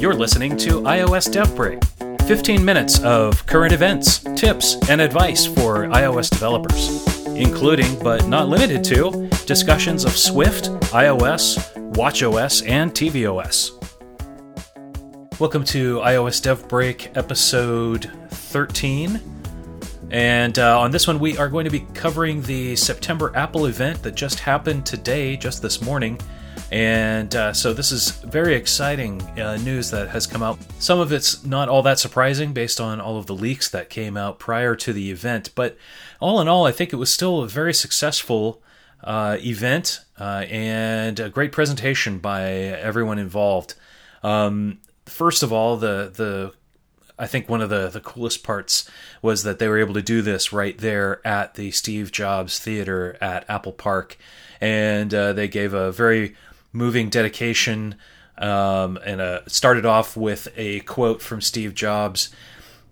You're listening to iOS Dev Break 15 minutes of current events, tips, and advice for iOS developers, including but not limited to discussions of Swift, iOS, watchOS, and tvOS. Welcome to iOS Dev Break episode 13. And uh, on this one, we are going to be covering the September Apple event that just happened today, just this morning. And uh, so this is very exciting uh, news that has come out. Some of it's not all that surprising based on all of the leaks that came out prior to the event, but all in all, I think it was still a very successful uh, event uh, and a great presentation by everyone involved. Um, first of all, the the I think one of the, the coolest parts was that they were able to do this right there at the Steve Jobs Theater at Apple Park. And uh, they gave a very moving dedication. Um, and uh, started off with a quote from Steve Jobs,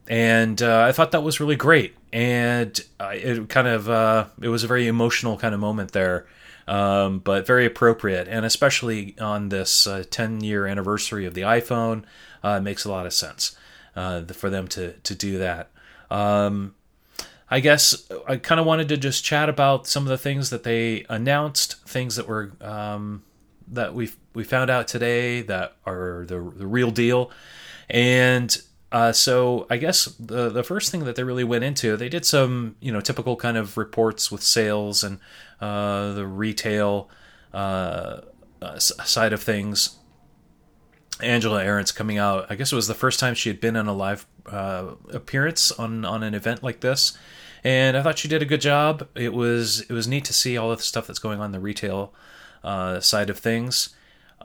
and uh, I thought that was really great. And it kind of uh, it was a very emotional kind of moment there, um, but very appropriate, and especially on this 10 year anniversary of the iPhone, uh, it makes a lot of sense uh, for them to to do that. Um, I guess I kind of wanted to just chat about some of the things that they announced, things that were um, that we we found out today that are the the real deal, and uh, so I guess the the first thing that they really went into, they did some you know typical kind of reports with sales and uh, the retail uh, side of things. Angela Ahrendts coming out. I guess it was the first time she had been on a live uh, appearance on on an event like this, and I thought she did a good job. It was it was neat to see all of the stuff that's going on in the retail uh, side of things.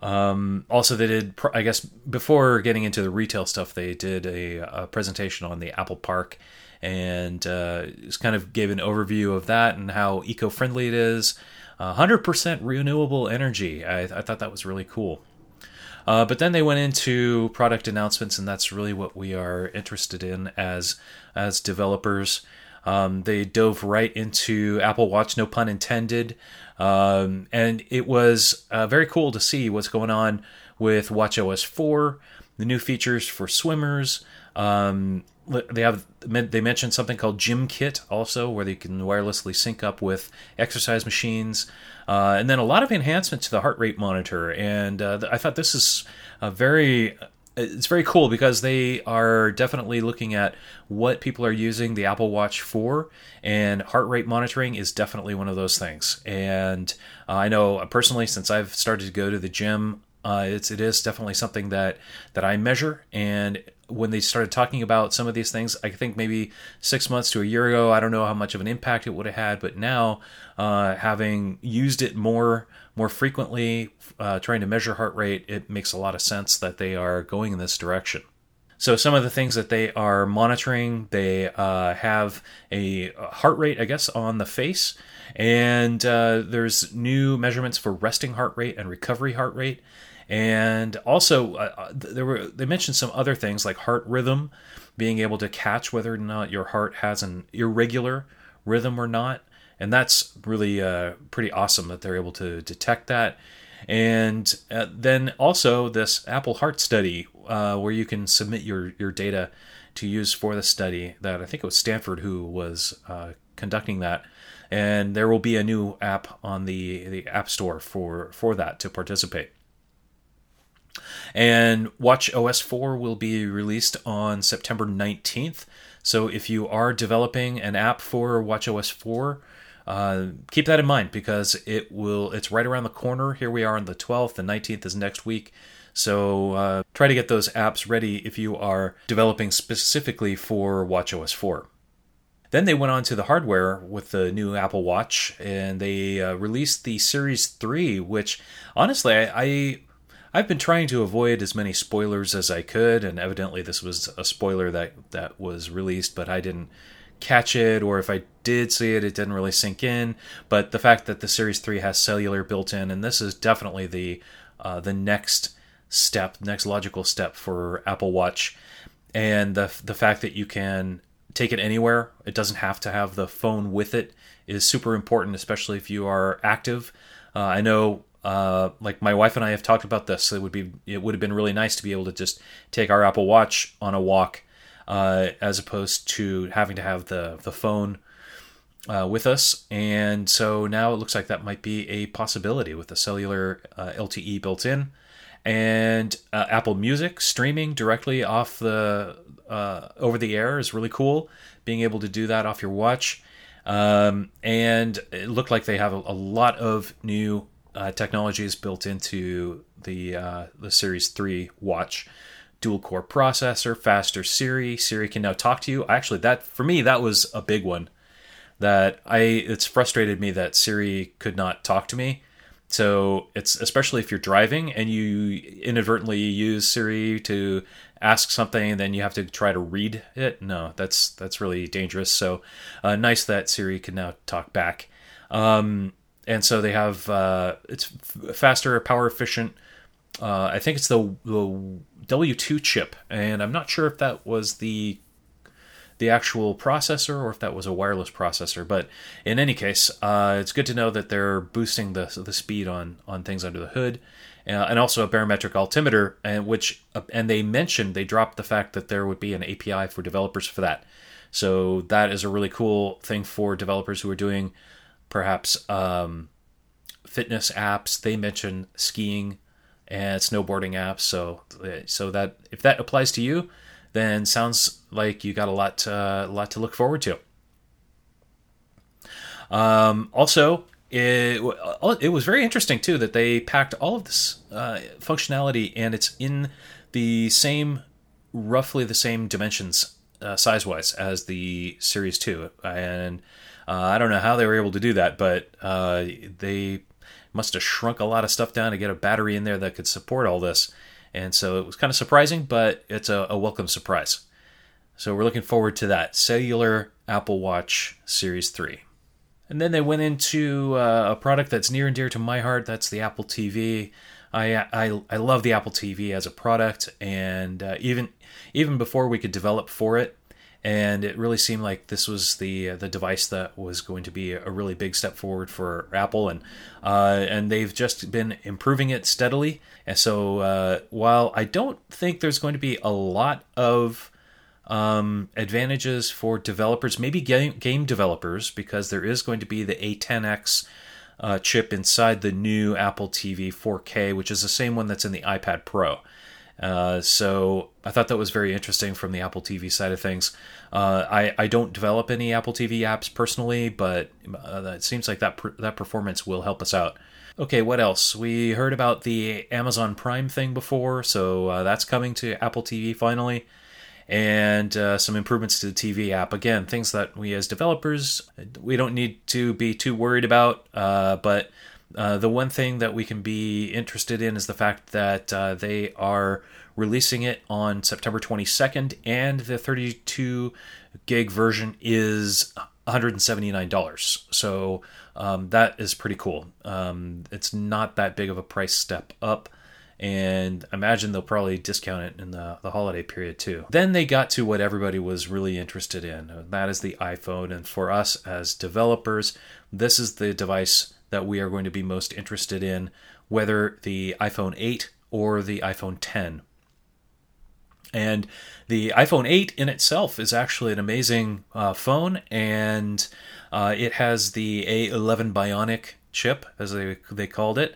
Um, also, they did, I guess, before getting into the retail stuff, they did a, a presentation on the Apple Park and uh, just kind of gave an overview of that and how eco friendly it is. Uh, 100% renewable energy. I, I, thought that was really cool. Uh, but then they went into product announcements, and that's really what we are interested in as as developers. Um, they dove right into Apple Watch, no pun intended. Um, and it was uh, very cool to see what's going on with WatchOS 4, the new features for swimmers. Um, they have they mentioned something called GymKit also, where they can wirelessly sync up with exercise machines, uh, and then a lot of enhancements to the heart rate monitor. And uh, I thought this is a very it's very cool because they are definitely looking at what people are using the Apple Watch for, and heart rate monitoring is definitely one of those things. And uh, I know personally, since I've started to go to the gym, uh, it's it is definitely something that that I measure. And when they started talking about some of these things, I think maybe six months to a year ago, I don't know how much of an impact it would have had, but now uh, having used it more more frequently, uh, trying to measure heart rate, it makes a lot of sense that they are going in this direction. So some of the things that they are monitoring, they uh, have a heart rate, I guess, on the face, and uh, there's new measurements for resting heart rate and recovery heart rate, and also uh, uh there were they mentioned some other things like heart rhythm, being able to catch whether or not your heart has an irregular rhythm or not, and that's really uh, pretty awesome that they're able to detect that. And uh, then also this Apple Heart study, uh, where you can submit your your data to use for the study. That I think it was Stanford who was uh, conducting that, and there will be a new app on the the App Store for for that to participate. And Watch OS 4 will be released on September 19th. So if you are developing an app for Watch OS 4, uh, keep that in mind because it will. It's right around the corner. Here we are on the 12th. The 19th is next week. So uh, try to get those apps ready if you are developing specifically for WatchOS 4. Then they went on to the hardware with the new Apple Watch, and they uh, released the Series 3, which honestly I, I I've been trying to avoid as many spoilers as I could, and evidently this was a spoiler that that was released, but I didn't catch it, or if I did see it, it didn't really sink in. But the fact that the Series 3 has cellular built in, and this is definitely the uh, the next step, next logical step for Apple Watch, and the the fact that you can take it anywhere, it doesn't have to have the phone with it, is super important, especially if you are active. Uh, I know uh, like my wife and I have talked about this. It would be it would have been really nice to be able to just take our Apple Watch on a walk, uh, as opposed to having to have the the phone uh, with us. And so now it looks like that might be a possibility with the cellular uh, LTE built in, and uh, Apple Music streaming directly off the uh, over the air is really cool. Being able to do that off your watch. Um, and it looked like they have a, a lot of new uh, technologies built into the the Series 3 watch. Dual core processor, faster Siri. Siri can now talk to you. Actually, that for me that was a big one. That I it's frustrated me that Siri could not talk to me. So it's especially if you're driving and you inadvertently use Siri to ask something, and then you have to try to read it. No, that's that's really dangerous. So uh, nice that Siri can now talk back. Um, and so they have uh, it's faster, power efficient. Uh, I think it's the, the W2 chip, and I'm not sure if that was the the actual processor or if that was a wireless processor. But in any case, uh, it's good to know that they're boosting the the speed on on things under the hood, uh, and also a barometric altimeter, and which uh, and they mentioned they dropped the fact that there would be an API for developers for that. So that is a really cool thing for developers who are doing perhaps um, fitness apps. They mentioned skiing and snowboarding apps. So so that if that applies to you, then sounds like you got a lot uh, lot to look forward to. Um, also, it, it was very interesting too that they packed all of this uh, functionality and it's in the same roughly the same dimensions uh, size wise as the series 2 and uh, I don't know how they were able to do that, but uh, they must have shrunk a lot of stuff down to get a battery in there that could support all this. And so it was kind of surprising, but it's a, a welcome surprise. So we're looking forward to that cellular Apple Watch Series 3. And then they went into uh, a product that's near and dear to my heart. That's the Apple TV. I I, I love the Apple TV as a product, and uh, even even before we could develop for it, and it really seemed like this was the uh, the device that was going to be a really big step forward for Apple, and uh, and they've just been improving it steadily. And so uh, while I don't think there's going to be a lot of um, advantages for developers, maybe game, game developers, because there is going to be the A10X uh, chip inside the new Apple TV 4K, which is the same one that's in the iPad Pro. Uh, so I thought that was very interesting from the Apple TV side of things. Uh, I I don't develop any Apple TV apps personally, but uh, it seems like that that performance will help us out. Okay, what else? We heard about the Amazon Prime thing before, so uh, that's coming to Apple TV finally, and uh, some improvements to the TV app. Again, things that we as developers we don't need to be too worried about, but uh, the one thing that we can be interested in is the fact that uh, they are releasing it on September 22nd, and the 32 gig version is $179. So um, that is pretty cool. Um, it's not that big of a price step up. And imagine they'll probably discount it in the, the holiday period too. Then they got to what everybody was really interested in. That is the iPhone. And for us as developers, this is the device that we are going to be most interested in, whether the iPhone 8 or the iPhone 10. And the iPhone 8 in itself is actually an amazing uh, phone, and uh, it has the A11 Bionic chip, as they, they called it.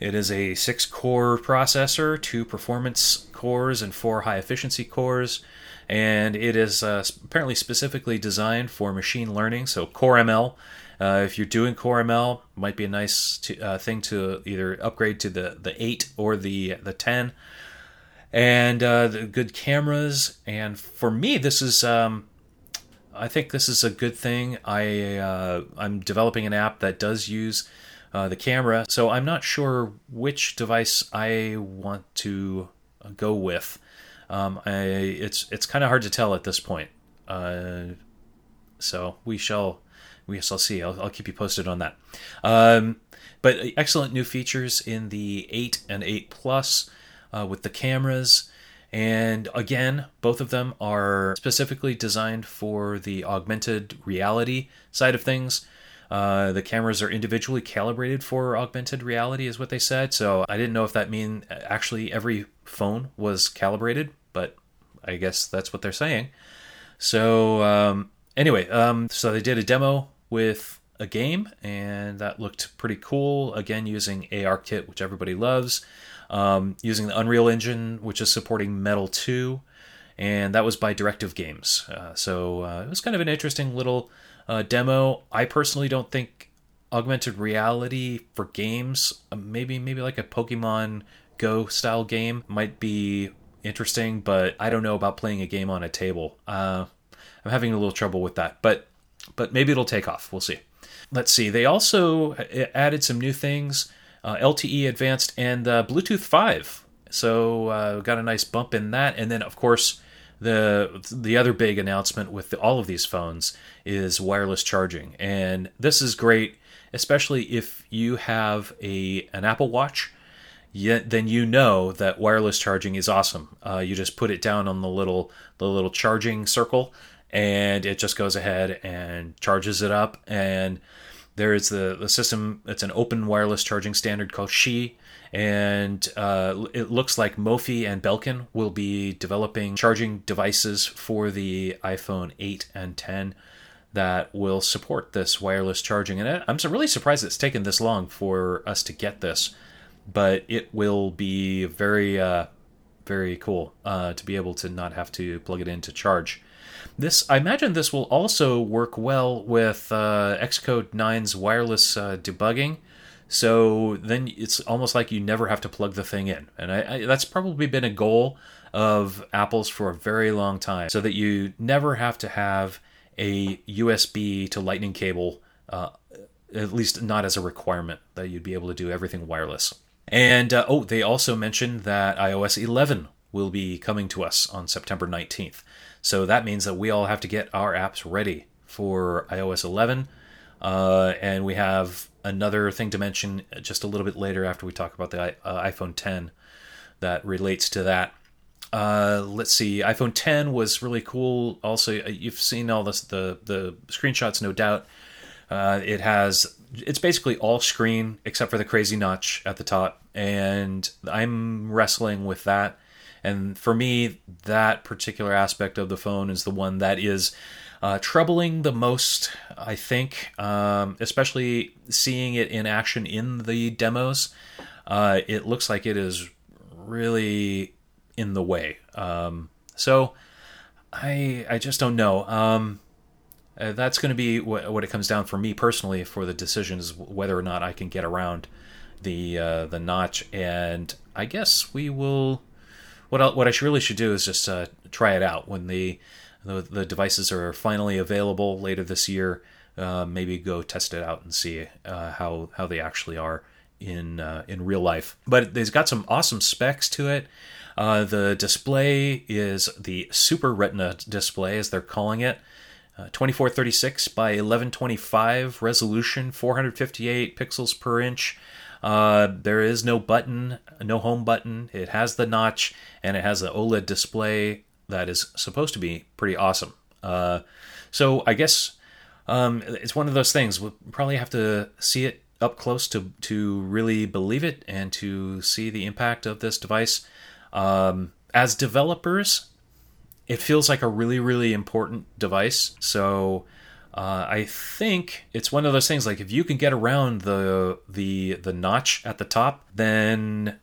It is a six core processor, two performance cores, and four high efficiency cores. And it is uh, apparently specifically designed for machine learning, so Core ML uh, if you're doing Core ML, might be a nice to, uh, thing to either upgrade to the, the 8 or the the 10. And uh, the good cameras. And for me, this is um, I think this is a good thing. I uh, I'm developing an app that does use uh, the camera, so I'm not sure which device I want to go with. Um, I, it's it's kind of hard to tell at this point. Uh, so we shall we shall see. I'll, I'll keep you posted on that. Um, but excellent new features in the 8 and 8 Plus uh, with the cameras. And again, both of them are specifically designed for the augmented reality side of things. Uh, the cameras are individually calibrated for augmented reality, is what they said. So I didn't know if that mean actually every phone was calibrated, but I guess that's what they're saying. So um, anyway, um, so they did a demo with a game, and that looked pretty cool. Again, using ARKit, which everybody loves, um, using the Unreal Engine, which is supporting Metal 2, and that was by Directive Games. Uh, so uh, it was kind of an interesting little uh, demo. I personally don't think augmented reality for games, uh, maybe maybe like a Pokemon Go style game, might be interesting, but I don't know about playing a game on a table. Uh, I'm having a little trouble with that, but but maybe it'll take off. We'll see. Let's see. They also added some new things: uh, LTE Advanced and uh, Bluetooth 5. So uh, got a nice bump in that, and then of course the the other big announcement with the, all of these phones is wireless charging, and this is great, especially if you have a an Apple Watch. Yet, then you know that wireless charging is awesome. Uh, you just put it down on the little the little charging circle, and it just goes ahead and charges it up. And there is the the system. It's an open wireless charging standard called Qi and uh, it looks like Mophie and Belkin will be developing charging devices for the iPhone 8 and 10 that will support this wireless charging. And I'm really surprised it's taken this long for us to get this, but it will be very, uh, very cool uh, to be able to not have to plug it in to charge. This, I imagine, this will also work well with uh, Xcode 9's wireless uh, debugging so then it's almost like you never have to plug the thing in. And I, I, that's probably been a goal of Apple's for a very long time, so that you never have to have a USB to Lightning cable, uh, at least not as a requirement, that you'd be able to do everything wireless. And uh, oh, they also mentioned that iOS 11 will be coming to us on September 19th. So that means that we all have to get our apps ready for iOS 11. Uh, and we have another thing to mention just a little bit later after we talk about the uh, iPhone 10 that relates to that. Uh, let's see. iPhone 10 was really cool. Also, uh, you've seen all this the the screenshots, no doubt. Uh, it has it's basically all screen except for the crazy notch at the top, and I'm wrestling with that. And for me, that particular aspect of the phone is the one that is uh, troubling the most, I think, um, especially seeing it in action in the demos. Uh, it looks like it is really in the way. Um, so I I just don't know. Um, uh, that's going to be what, what, it comes down for me personally for the decision is whether or not I can get around the uh, the notch. And I guess we will. What I, what I really should do is just uh, try it out when the the, the devices are finally available later this year, uh, maybe go test it out and see uh, how how they actually are in uh, in real life. But they've got some awesome specs to it. Uh, the display is the Super Retina display, as they're calling it. Uh, 2436 by 1125 resolution, 458 pixels per inch. Uh, there is no button, no home button. It has the notch, and it has the OLED display that is supposed to be pretty awesome. Uh, so I guess um, it's one of those things. We'll probably have to see it up close to to really believe it and to see the impact of this device. Um, as developers, it feels like a really really important device. So. Uh, I think it's one of those things like if you can get around the the the notch at the top, then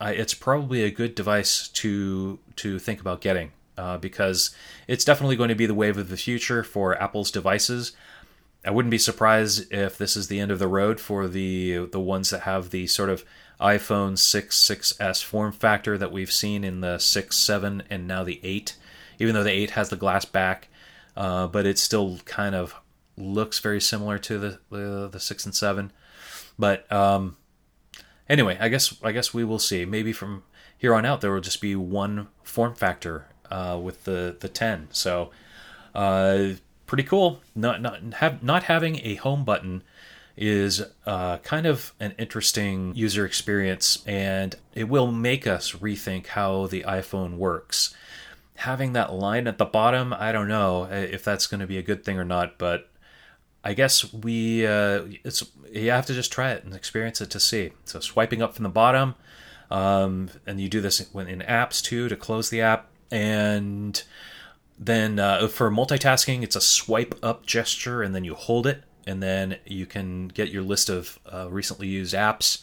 it's probably a good device to to think about getting uh, because it's definitely going to be the wave of the future for Apple's devices. I wouldn't be surprised if this is the end of the road for the the ones that have the sort of iPhone 6, 6S form factor that we've seen in the 6, 7, and now the 8. Even though the 8 has the glass back, uh, but it still kind of looks very similar to the the, the 6 and 7. But um, anyway, I guess I guess we will see. Maybe from here on out there will just be one form factor uh, with the the 10. So uh, pretty cool. Not not have not having a home button is uh, kind of an interesting user experience, and it will make us rethink how the iPhone works. Having that line at the bottom, I don't know if that's going to be a good thing or not, but I guess we uh, it's you have to just try it and experience it to see. So swiping up from the bottom, um, and you do this in apps too to close the app, and then uh, for multitasking, it's a swipe up gesture, and then you hold it, and then you can get your list of uh, recently used apps.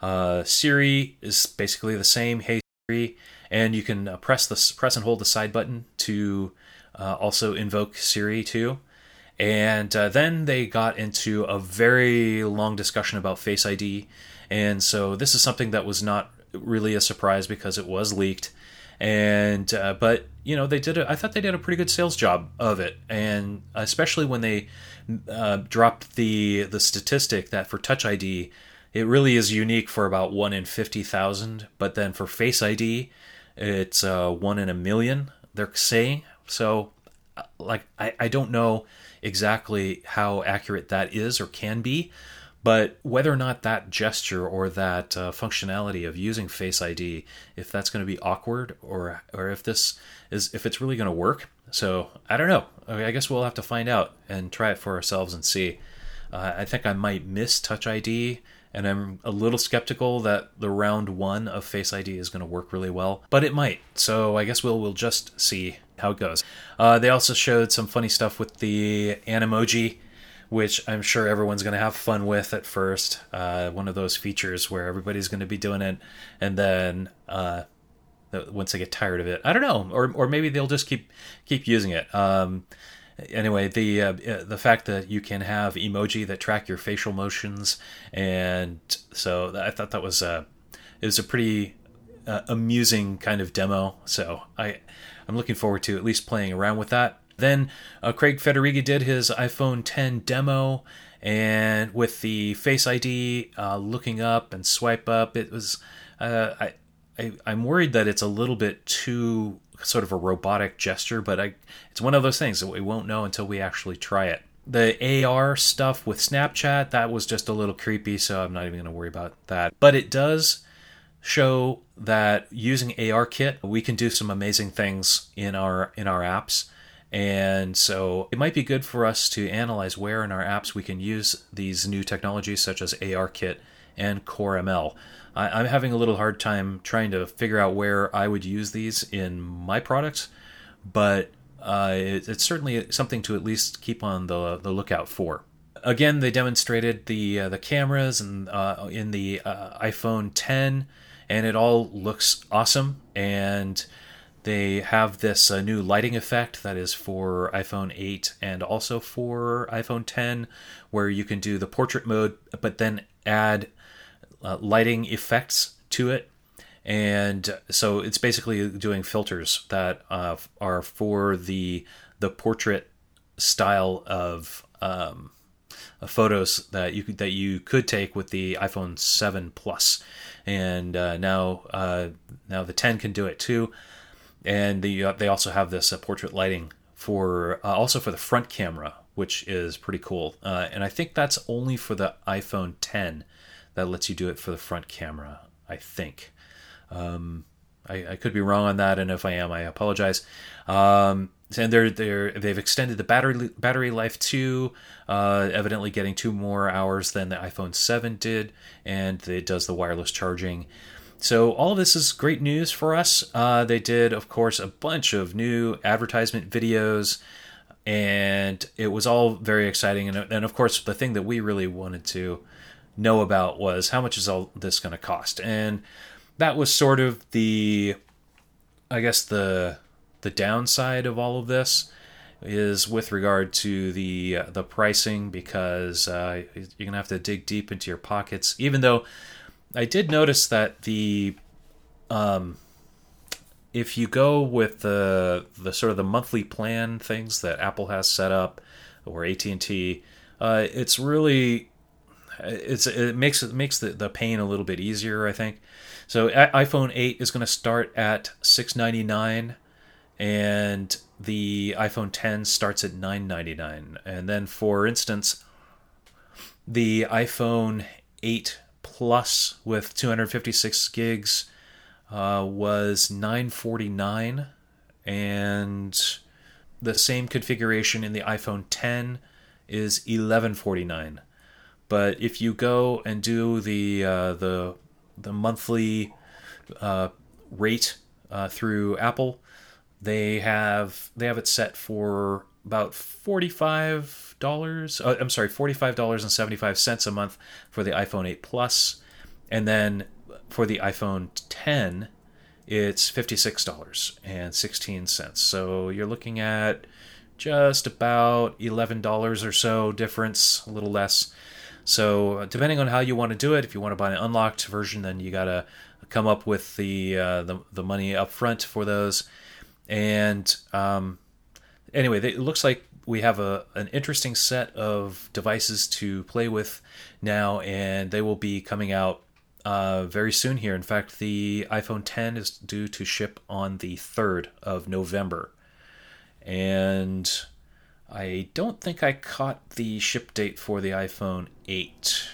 Uh, Siri is basically the same. Hey and you can uh, press the press and hold the side button to uh, also invoke Siri too. And uh, then they got into a very long discussion about Face ID. And so this is something that was not really a surprise because it was leaked. And uh, but you know they did a, I thought they did a pretty good sales job of it, and especially when they uh, dropped the the statistic that for Touch ID it really is unique for about one in fifty thousand, but then for Face ID it's uh, one in a million. They're saying so. Uh, like I, I don't know exactly how accurate that is or can be, but whether or not that gesture or that uh, functionality of using Face ID, if that's going to be awkward or or if this is if it's really going to work, so I don't know. I guess we'll have to find out and try it for ourselves and see. Uh, I think I might miss Touch ID, and I'm a little skeptical that the round one of Face ID is going to work really well, but it might. So I guess we'll we'll just see how it goes. Uh, they also showed some funny stuff with the Animoji, which I'm sure everyone's going to have fun with at first. Uh, one of those features where everybody's going to be doing it, and then uh, once they get tired of it, I don't know, or or maybe they'll just keep keep using it. Um, anyway, the uh, the fact that you can have emoji that track your facial motions, and so I thought that was a uh, it was a pretty uh, amusing kind of demo. So I I'm looking forward to at least playing around with that. Then uh, Craig Federighi did his iPhone 10 demo, and with the Face ID uh, looking up and swipe up, it was uh, I, I I'm worried that it's a little bit too sort of a robotic gesture, but I it's one of those things that we won't know until we actually try it. The AR stuff with Snapchat that was just a little creepy, so I'm not even going to worry about that. But it does show that using ARKit, we can do some amazing things in our in our apps. And so it might be good for us to analyze where in our apps we can use these new technologies such as ARKit and CoreML. I, am having a little hard time trying to figure out where I would use these in my products, but uh, it, it's certainly something to at least keep on the, the lookout for. Again, they demonstrated the uh, the cameras and uh, in the uh, iPhone 10 and it all looks awesome. And they have this uh, new lighting effect that is for iPhone 8 and also for iPhone 10, where you can do the portrait mode, but then add uh, lighting effects to it. And so it's basically doing filters that uh, are for the the portrait style of um, photos that you could, that you could take with the iPhone 7 Plus, and uh, now uh, now the 10 can do it too, and the, uh, they also have this uh, portrait lighting for uh, also for the front camera, which is pretty cool. Uh, and I think that's only for the iPhone 10 that lets you do it for the front camera. I think. Um, I, I, could be wrong on that, and if I am, I apologize. Um, and they're they're they've extended the battery battery life too, uh, evidently getting two more hours than the iPhone 7 did, and it does the wireless charging. So all of this is great news for us. Uh, they did, of course, a bunch of new advertisement videos, and it was all very exciting. And, and of course, the thing that we really wanted to know about was how much is all this going to cost, and that was sort of the, I guess the the downside of all of this is with regard to the uh, the pricing because uh, you're gonna have to dig deep into your pockets. Even though I did notice that the um, if you go with the the sort of the monthly plan things that Apple has set up or AT and T, uh, it's really it's it makes it makes the, the pain a little bit easier. I think so. iPhone 8 is going to start at 699 and the iPhone 10 starts at 999 and then for instance the iPhone 8 Plus with 256 gigs uh, was 949 and the same configuration in the iPhone 10 is eleven forty nine. But if you go and do the uh, the the monthly uh, rate uh, through Apple, they have they have it set for about forty five dollars. Uh, I'm sorry, forty five dollars and seventy five cents a month for the iPhone 8 Plus, and then for the iPhone 10, it's fifty six dollars and sixteen cents. So you're looking at just about eleven dollars or so difference, a little less. So uh, depending on how you want to do it, if you want to buy an unlocked version, then you gotta come up with the uh, the, the money up front for those. And um, anyway, it looks like we have a an interesting set of devices to play with now, and they will be coming out uh, very soon here. In fact, the iPhone 10 is due to ship on the 3rd of November. And I don't think I caught the ship date for the iPhone 8.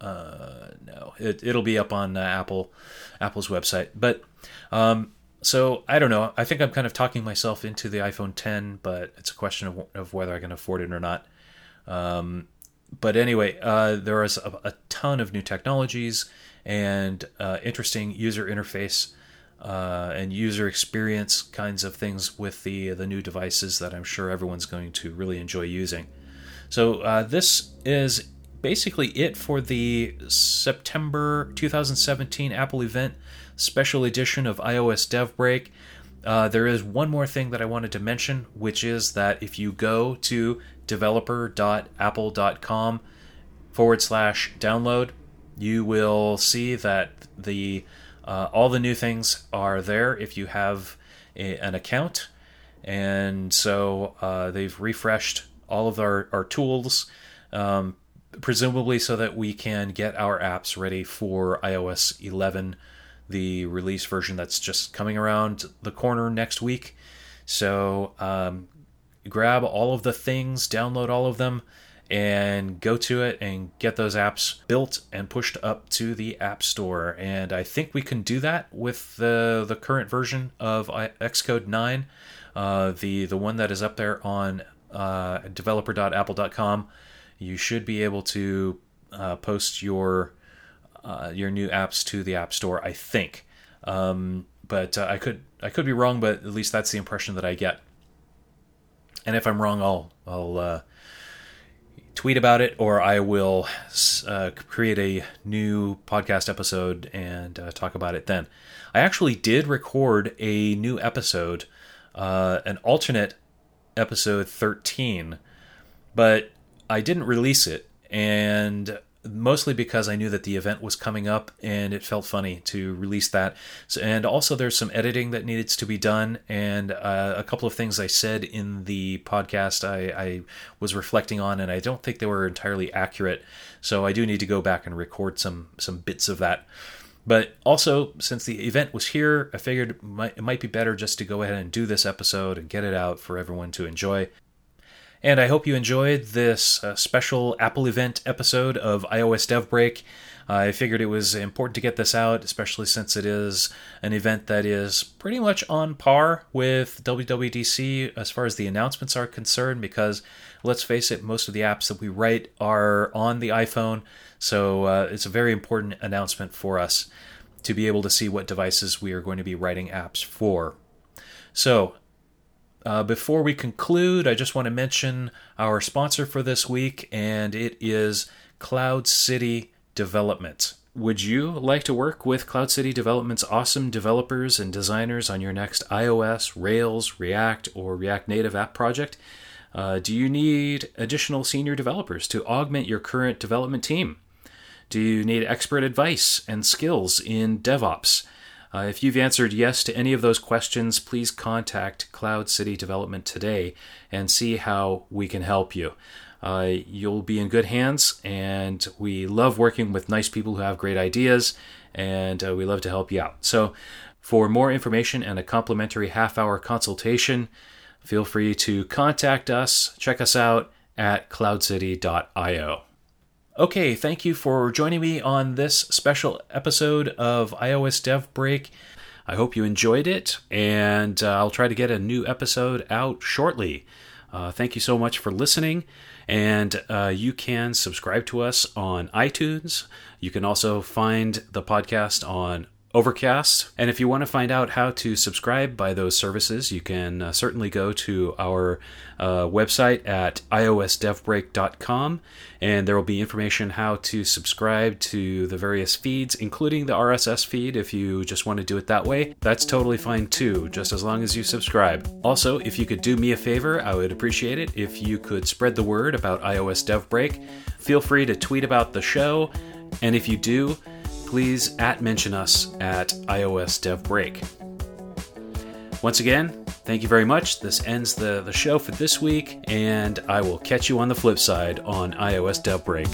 Uh, no, it, it'll be up on uh, Apple Apple's website. But um, so I don't know. I think I'm kind of talking myself into the iPhone 10, but it's a question of, of whether I can afford it or not. Um, but anyway, uh, there is a, a, ton of new technologies and uh, interesting user interface uh, and user experience kinds of things with the the new devices that I'm sure everyone's going to really enjoy using. So uh, this is basically it for the September 2017 Apple event special edition of iOS Dev Break. Uh, there is one more thing that I wanted to mention, which is that if you go to developer.apple.com forward slash download, you will see that the uh, all the new things are there if you have a, an account. And so uh, they've refreshed all of our, our tools, um, presumably so that we can get our apps ready for iOS 11, the release version that's just coming around the corner next week. So um, grab all of the things, download all of them, and go to it and get those apps built and pushed up to the App Store. And I think we can do that with the the current version of Xcode 9, uh, the the one that is up there on uh, developer.apple.com. You should be able to uh, post your uh, your new apps to the App Store. I think, um, but uh, I could I could be wrong, but at least that's the impression that I get. And if I'm wrong, I'll I'll uh, tweet about it, or I will uh, create a new podcast episode and uh, talk about it then. I actually did record a new episode, uh, an alternate episode 13, but I didn't release it. And mostly because I knew that the event was coming up and it felt funny to release that. So, and also, there's some editing that needs to be done, and uh, a couple of things I said in the podcast I, I, was reflecting on, and I don't think they were entirely accurate. So I do need to go back and record some some bits of that. But also, since the event was here, I figured it might, it might be better just to go ahead and do this episode and get it out for everyone to enjoy. And I hope you enjoyed this uh, special Apple event episode of iOS Dev Break. I figured it was important to get this out, especially since it is an event that is pretty much on par with WWDC as far as the announcements are concerned, because let's face it, most of the apps that we write are on the iPhone, so uh, it's a very important announcement for us to be able to see what devices we are going to be writing apps for. So, uh, before we conclude, I just want to mention our sponsor for this week, and it is Cloud City Development. Would you like to work with Cloud City Development's awesome developers and designers on your next iOS, Rails, React, or React Native app project? Uh, do you need additional senior developers to augment your current development team? Do you need expert advice and skills in DevOps? Uh, if you've answered yes to any of those questions, please contact Cloud City Development today and see how we can help you. Uh, you'll be in good hands, and we love working with nice people who have great ideas, and uh, we love to help you out. So, for more information and a complimentary half hour consultation, feel free to contact us. Check us out at cloudcity.io. Okay, thank you for joining me on this special episode of iOS Dev Break. I hope you enjoyed it, and uh, I'll try to get a new episode out shortly. Uh, thank you so much for listening. And uh, you can subscribe to us on iTunes. You can also find the podcast on Overcast. And if you want to find out how to subscribe by those services, you can uh, certainly go to our uh, website at iosdevbreak.com, and there will be information how to subscribe to the various feeds, including the RSS feed if you just want to do it that way. That's totally fine too, just as long as you subscribe. Also, if you could do me a favor, I would appreciate it if you could spread the word about iOS Dev Break. Feel free to tweet about the show, and if you do, please at mention us at iOS Dev Break. Once again, thank you very much. This ends the, the show for this week, and I will catch you on the flip side on iOS Dev Break.